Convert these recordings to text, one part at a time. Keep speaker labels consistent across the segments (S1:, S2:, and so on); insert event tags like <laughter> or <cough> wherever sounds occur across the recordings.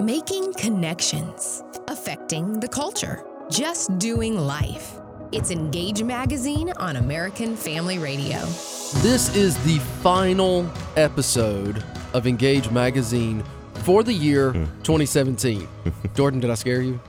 S1: Making connections, affecting the culture, just doing life. It's Engage Magazine on American Family Radio.
S2: This is the final episode of Engage Magazine for the year 2017. <laughs> Jordan, did I scare you?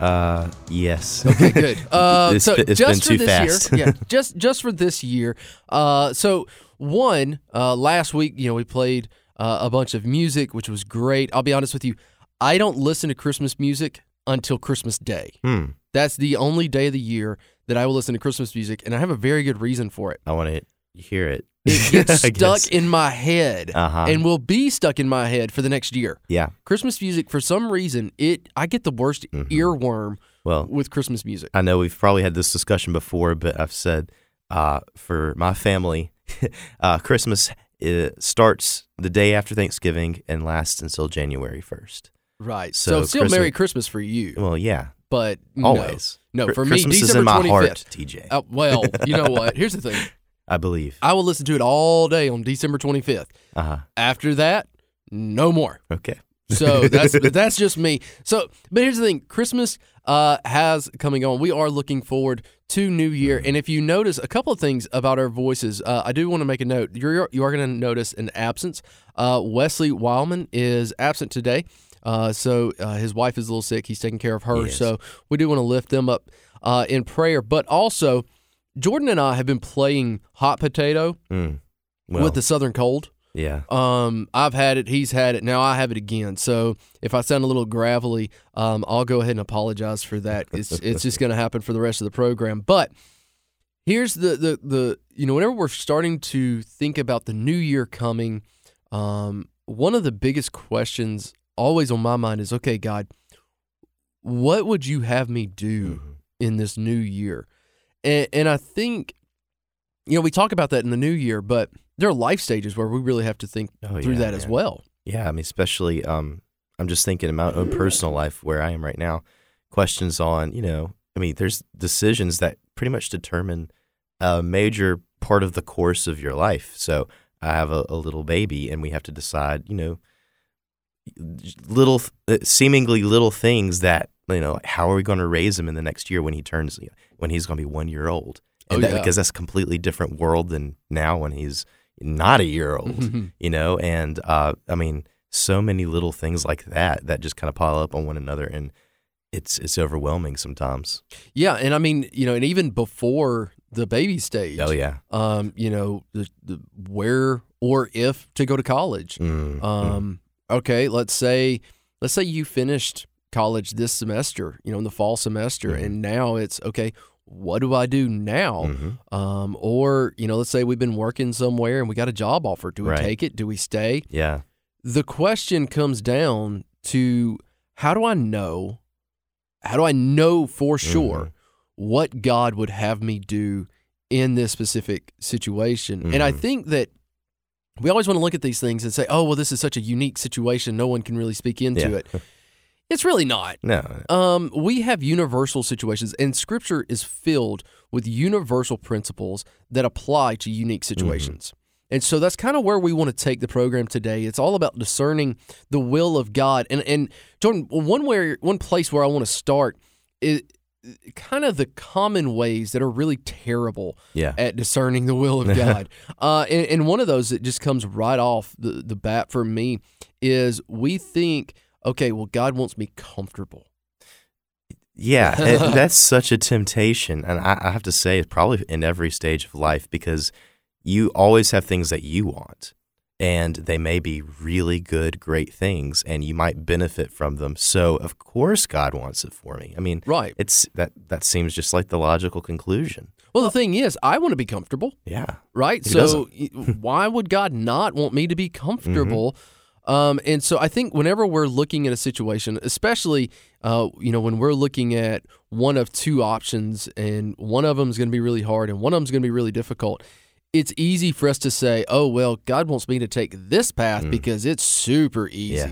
S3: Uh, yes.
S2: Okay, good. <laughs> Uh,
S3: It's
S2: so
S3: been- it's
S2: just
S3: been
S2: for
S3: too
S2: this
S3: fast.
S2: year, yeah, <laughs> just just for this year. Uh, so one uh, last week, you know, we played uh, a bunch of music, which was great. I'll be honest with you, I don't listen to Christmas music until Christmas Day.
S3: Hmm.
S2: That's the only day of the year that I will listen to Christmas music, and I have a very good reason for it.
S3: I want to hear it.
S2: It gets <laughs> stuck in my head,
S3: Uh-huh.
S2: and will be stuck in my head for the next year.
S3: Yeah.
S2: Christmas music, for some reason, it I get the worst
S3: Mhm.
S2: earworm
S3: Well,
S2: with Christmas music.
S3: I know we've probably had this discussion before, but I've said uh, for my family, <laughs> uh, Christmas uh, starts the day after Thanksgiving and lasts until January 1st.
S2: Right. So,
S3: So
S2: still
S3: Christmas-
S2: Merry Christmas for you,
S3: Well, yeah,
S2: but
S3: always.
S2: No,
S3: Cr-
S2: for me, December
S3: is in my
S2: 25th.
S3: heart, TJ.
S2: Uh, well, you know what? Here's the thing. <laughs>
S3: I believe.
S2: I will listen to it all day on December 25th.
S3: Uh huh.
S2: After that, no more.
S3: Okay.
S2: So that's <laughs> that's just me. So, but here's the thing: Christmas uh, has coming on. We are looking forward to New Year, and if you notice a couple of things about our voices, uh, I do want to make a note. You're you are going to notice an absence. Uh, Wesley Wildmon is absent today. Uh, so uh, his wife is a little sick. He's taking care of her.
S3: He.
S2: So we do want to lift them up uh, in prayer. But also, Jordan and I have been playing hot potato
S3: Mm. Well,
S2: with the Southern Cold.
S3: yeah.
S2: Um, I've had it. He's had it. Now I have it again. So if I sound a little gravelly, um, I'll go ahead and apologize for that. <laughs> It's it's just going to happen for the rest of the program. But here's the the the you know whenever we're starting to think about the new year coming, um, one of the biggest questions always on my mind is, okay, God, what would you have me do?
S3: Mhm.
S2: in this new year. And, and I think, you know, we talk about that in the new year, but there are life stages where we really have to think
S3: Oh,
S2: through
S3: yeah,
S2: that as well.
S3: Yeah, I mean, especially um, I'm just thinking in my own personal life where I am right now. Questions on, you know, I mean, there's decisions that pretty much determine a major part of the course of your life. So I have a, a little baby, and we have to decide, you know, little, uh, seemingly little things that you know, like how are we going to raise him in the next year when he turns, when he's going to be one year old? And
S2: Oh,
S3: that,
S2: yeah.
S3: because that's a completely different world than now when he's not a year old <laughs> you know and uh, i mean so many little things like that that just kind of pile up on one another and it's it's overwhelming sometimes
S2: yeah, and I mean, you know, and even before the baby stage,
S3: oh yeah
S2: um, you know, the, the where or if to go to college.
S3: Mm, mm.
S2: Okay, let's say let's say you finished college this semester, you know, in the fall semester,
S3: Mhm.
S2: and now it's okay. What do I do now?
S3: Mhm.
S2: Um, or you know, let's say we've been working somewhere and we got a job offer. Do we
S3: Right.
S2: take it? Do we stay?
S3: yeah
S2: The question comes down to how do I know? How do I know for sure
S3: Mhm.
S2: what God would have me do in this specific situation? And I
S3: Mhm.
S2: think that we always want to look at these things and say, "Oh, well, this is such a unique situation; no one can really speak into
S3: Yeah.
S2: it." It's really not.
S3: no
S2: Um, we have universal situations, and Scripture is filled with universal principles that apply to unique situations. And so that's kind of where we want to take the program today. It's all about discerning the will of God. And and Jordan, one where one place where I want to start is kind of the common ways that are really terrible
S3: yeah
S2: at discerning the will of <laughs> God. uh, and, and one of those that just comes right off the, the bat for me is we think, okay, well, God wants me comfortable.
S3: yeah <laughs> that's such a temptation and I, I have to say it's probably in every stage of life because you always have things that you want and they may be really good great things and you might benefit from them so of course god wants it for me i mean
S2: Right.
S3: it's that that seems just like the logical conclusion
S2: Well, the thing is, I want to be comfortable,
S3: yeah
S2: right?
S3: Who
S2: so why would God not want me to be comfortable? Um, and so I think whenever we're looking at a situation, especially uh, you know when we're looking at one of two options, and one of them is going to be really hard, and one of them is going to be really difficult. It's easy for us to say, "Oh well, God wants me to take this path
S3: Mm.
S2: because it's super easy,
S3: Yeah.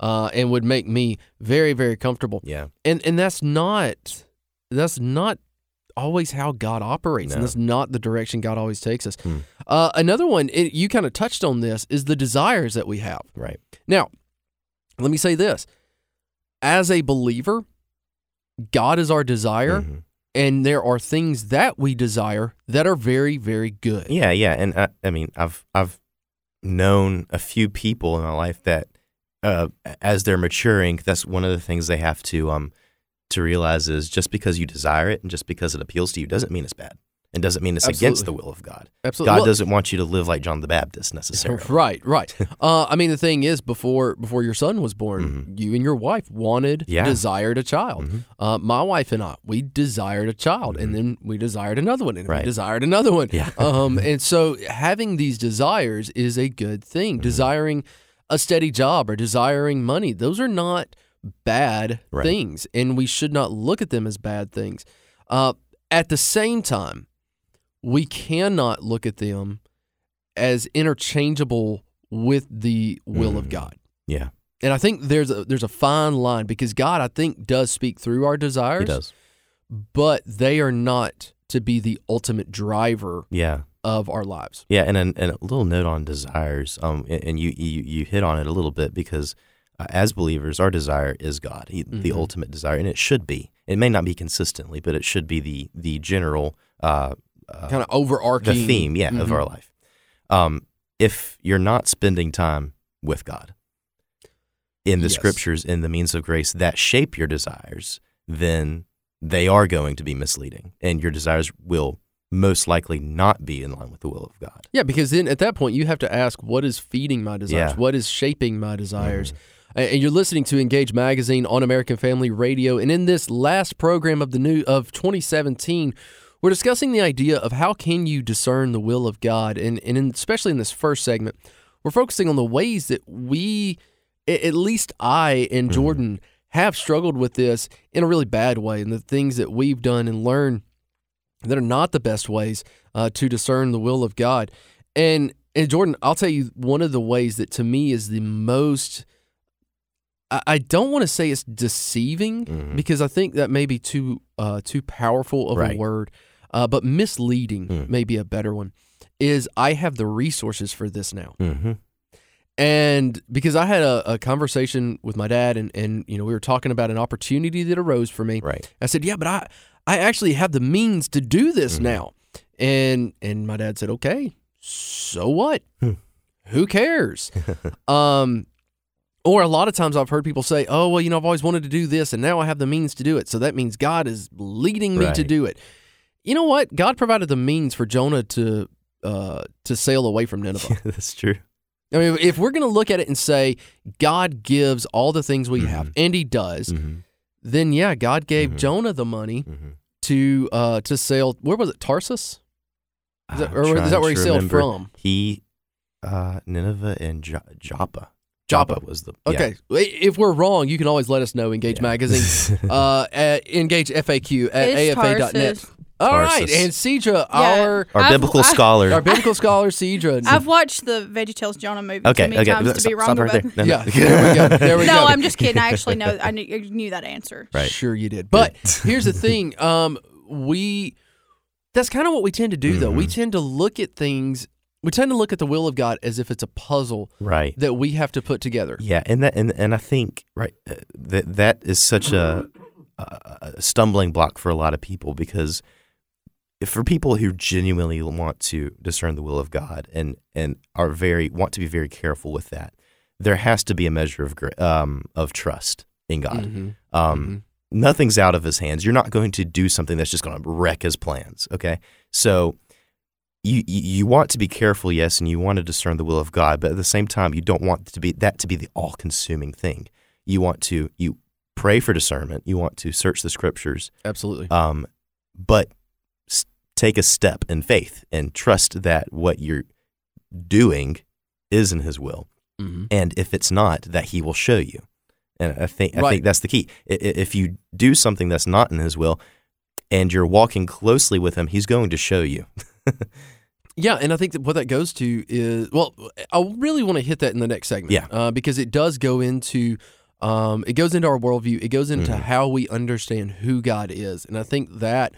S2: uh, and would make me very, very comfortable."
S3: yeah
S2: and and that's not that's not always how God operates, and
S3: No.
S2: that's not the direction God always takes us.
S3: Hmm.
S2: Uh, another one, it, you kind of touched on this, is the desires that we have.
S3: right
S2: Now, let me say this: as a believer, God is our desire,
S3: Mhm.
S2: And there are things that we desire that are very, very good.
S3: Yeah, yeah, and I, I mean, I've I've known a few people in my life that, uh, as they're maturing, that's one of the things they have to um to realize is just because you desire it and just because it appeals to you doesn't mean it's bad, and doesn't mean it's against the will of God.
S2: Absolutely.
S3: God
S2: Well-
S3: doesn't want you to live like John the Baptist necessarily. <laughs>
S2: Right, right. <laughs> uh, I mean, the thing is, before before your son was born, you and your wife wanted,
S3: Mm-hmm. Yeah.
S2: desired a child.
S3: Mhm.
S2: Uh, my wife and I, we desired a child, and then we desired another one, and we
S3: Mm-hmm.
S2: Desired another one.
S3: Yeah. <laughs>
S2: um, and so having these desires is a good thing.
S3: Mm-hmm.
S2: Desiring a steady job or desiring money, those are not bad
S3: Right.
S2: things, and we should not look at them as bad things. Uh, at the same time, we cannot look at them as interchangeable with the will of
S3: Mm.
S2: God.
S3: Yeah,
S2: And I think there's a there's a fine line because God I think does speak through our desires,
S3: he does.
S2: but they are not to be the ultimate driver
S3: Yeah,
S2: of our lives.
S3: Yeah, and an, and a little note on desires. Um, and, and you, you you hit on it a little bit because uh, as believers, our desire is God, he, the
S2: Mhm.
S3: ultimate desire, and it should be. It may not be consistently, but it should be the the general uh, uh,
S2: Kind of overarching
S3: the theme, yeah, of
S2: Mhm.
S3: our life. Um, if you're not spending time with God in the
S2: Yes.
S3: scriptures, in the means of grace that shape your desires, then they are going to be misleading, and your desires will most likely not be in line with the will of God.
S2: Yeah, because then at that point you have to ask what is feeding my desires?
S3: Yeah. Mm-hmm.
S2: What is shaping my desires? A- And you're listening to Engage Magazine on American Family Radio. And in this last program of the new of 2017, we're discussing the idea of how can you discern the will of God. And and in, especially in this first segment, we're focusing on the ways that we, at least I and Jordan, have struggled with this in a really bad way, and the things that we've done and learned that are not the best ways uh, to discern the will of God. And and Jordan, I'll tell you one of the ways that to me is the most. I, don't want to say it's deceiving
S3: Mhm.
S2: because I think that may be too uh, too powerful of a word, uh, but misleading
S3: Mm.
S2: may be a better one. Is I have the resources for this now.
S3: Mm-hmm.
S2: And because I had a, a conversation with my dad, and, and you know we were talking about an opportunity that arose for me.
S3: Right.
S2: I said, "Yeah, but I I actually have the means to do this
S3: Mhm.
S2: now." And and my dad said, "Okay, so what?
S3: Hmm.
S2: Who cares?" <laughs> um, or a lot of times I've heard people say, "Oh, well, you know, I've always wanted to do this, and now I have the means to do it. So that means God is leading me to do it." You know what? God provided the means for Jonah to uh, to sail away from <laughs> Nineveh.
S3: That's true.
S2: I mean, if we're going to look at it and say God gives all the things we have,
S3: Mhm.
S2: and He does,
S3: Mm-hmm.
S2: then yeah, God gave
S3: Mhm.
S2: Jonah the money
S3: Mm-hmm.
S2: to uh to sail. Where was it? Tarsus? Is that, or is that where he sailed
S3: remember.
S2: from?
S3: He, uh, Nineveh and jo- Joppa.
S2: Joppa.
S3: was the yeah.
S2: Okay, if we're wrong, you can always let us know. Engage
S3: Yeah.
S2: Magazine, <laughs> uh, at engage FAQ at
S4: It's
S2: afa.net.
S4: Tarsus.
S2: All right,
S3: Tarsus.
S2: and Cedra,
S4: Yeah.
S2: our
S3: Our
S4: I've-
S3: biblical
S4: I-
S3: scholar.
S2: our biblical scholar, Cedra.
S4: I've watched the VeggieTales Jonah movie
S3: okay,
S4: too many
S3: okay.
S4: times to be wrong
S3: stop right
S4: about.
S3: there. No, no.
S2: Yeah, <laughs> there we go. There we
S4: No,
S2: go.
S4: I'm just kidding. I actually know. I knew, I knew that answer. <laughs>
S3: Right.
S2: Sure, you did. But here's the thing: um, we that's kind of what we tend to do, though. We
S3: Mhm.
S2: tend to look at things. We tend to look at the will of God as if it's a puzzle
S3: Right.
S2: that we have to put together.
S3: Yeah, and that and and I think right uh, that that is such a, a stumbling block for a lot of people because for people who genuinely want to discern the will of God and and are very want to be very careful with that, there has to be a measure of um of trust in God.
S2: Mhm.
S3: Um, nothing's out of his hands. You're not going to do something that's just going to wreck his plans. Okay, so you you want to be careful, yes, and you want to discern the will of God, but at the same time, you don't want to be that to be the all-consuming thing. You want to you pray for discernment. You want to search the scriptures,
S2: Absolutely.
S3: um, but take a step in faith and trust that what you're doing is in His will
S2: Mhm.
S3: and if it's not, that He will show you. And I think I
S2: Right.
S3: think that's the key. If you do something that's not in His will, and you're walking closely with Him, He's going to show you. <laughs>
S2: Yeah, and I think that what that goes to is well, I really want to hit that in the next segment.
S3: Yeah.
S2: uh, because it does go into um, it goes into our worldview. It goes into
S3: Mhm.
S2: how we understand who God is, and I think that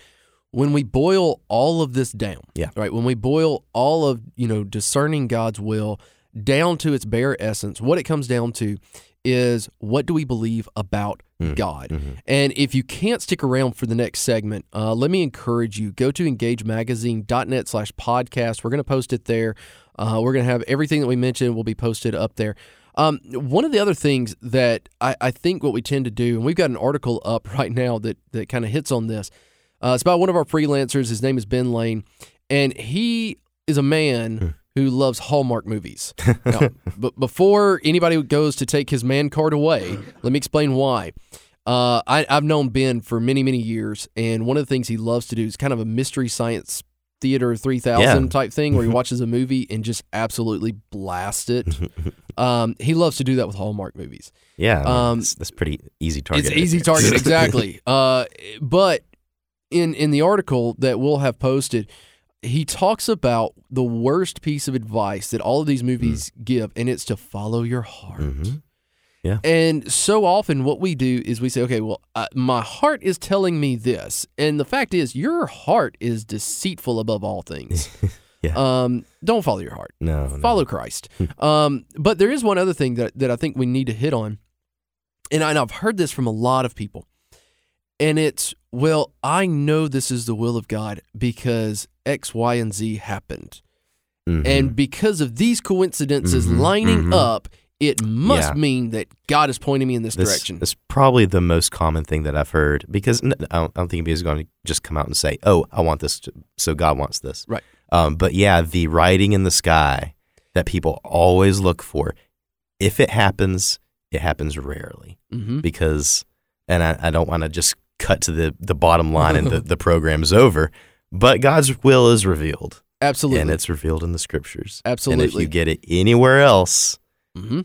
S2: when we boil all of this down,
S3: Yeah.
S2: right, when we boil all of you know discerning God's will down to its bare essence, what it comes down to is what do we believe about
S3: Mm.
S2: God?
S3: Mhm.
S2: And if you can't stick around for the next segment, uh, let me encourage you go to engagemagazine.net slash podcast. We're going to post it there. Uh, we're going to have everything that we mentioned will be posted up there. Um, one of the other things that I, I think what we tend to do, and we've got an article up <laughs> right now that, that kind of hits on this. Uh, it's about one of our freelancers. His name is Ben Lane, and he is a man who loves Hallmark movies. Now, <laughs> but before anybody goes to take his man card away, let me explain why. Uh, I, I've known Ben for many, many years, and one of the things he loves to do is kind of a mystery science theater 3000
S3: Yeah.
S2: type thing where he <laughs> watches a movie and just absolutely blast it. <laughs> um, he loves to do that with Hallmark movies.
S3: Yeah,
S2: Um,
S3: that's, that's pretty easy target.
S2: It's easy target, exactly. uh, but in in the article that we'll have posted, he talks about the worst piece of advice that all of these movies give, and it's to follow your heart.
S3: Mhm.
S2: And so often, what we do is we say, okay, well, uh, my heart is telling me this. And the fact is, your heart is deceitful above all things. <laughs>
S3: Yeah.
S2: Um, don't follow your heart,
S3: No, no.
S2: follow Christ. um, but there is one other thing that, that I think we need to hit on. And, I, and I've heard this from a lot of people. And it's, well, I know this is the will of God because X, Y, and Z happened.
S3: Mhm.
S2: And because of these coincidences
S3: Mhm,
S2: lining
S3: mhm.
S2: up, it must
S3: Yeah.
S2: mean that God is pointing me in this,
S3: this,
S2: direction.
S3: It's probably the most common thing that I've heard because I don't, I don't think anybody's going to just come out and say, "Oh, I want this," to, so God wants this.
S2: Right.
S3: Um, but yeah, the writing in the sky that people always look for, if it happens, it happens rarely
S2: hmm
S3: because, and I, I don't want to just cut to the the bottom line and the, <laughs> the program's over, but God's will is revealed
S2: Absolutely.
S3: and it's revealed in the scriptures. Absolutely. And if you get it anywhere else,
S2: hmm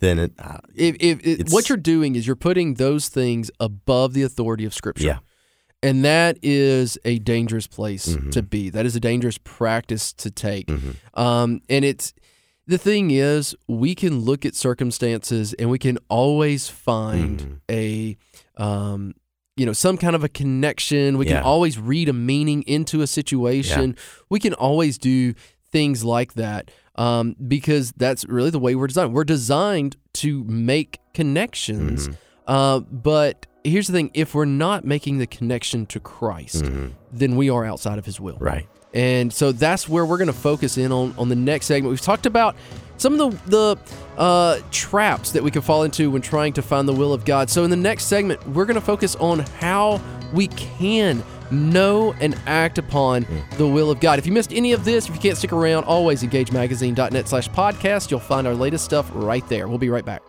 S3: then it, uh,
S2: If, if, what you're doing is you're putting those things above the authority of Scripture.
S3: Yeah.
S2: And that is a dangerous place
S3: Mhm.
S2: to be. That is a dangerous practice to take.
S3: mhm.
S2: Um, and it's the thing is, we can look at circumstances and we can always find
S3: Mhm.
S2: a, um, you know, some kind of a connection. We
S3: Yeah.
S2: can always read a meaning into a situation. We can always do things like that um, because that's really the way we're designed. We're designed to make connections.
S3: Mhm.
S2: Uh, but here's the thing if we're not making the connection to Christ,
S3: Mhm.
S2: then we are outside of his will.
S3: Right.
S2: And so that's where we're going to focus in on on the next segment. We've talked about some of the the uh, traps that we can fall into when trying to find the will of God. So in the next segment, we're going to focus on how we can know and act upon the will of God. If you missed any of this, if you can't stick around, always engagemagazine.net slash podcast. You'll find our latest stuff right there. We'll be right back.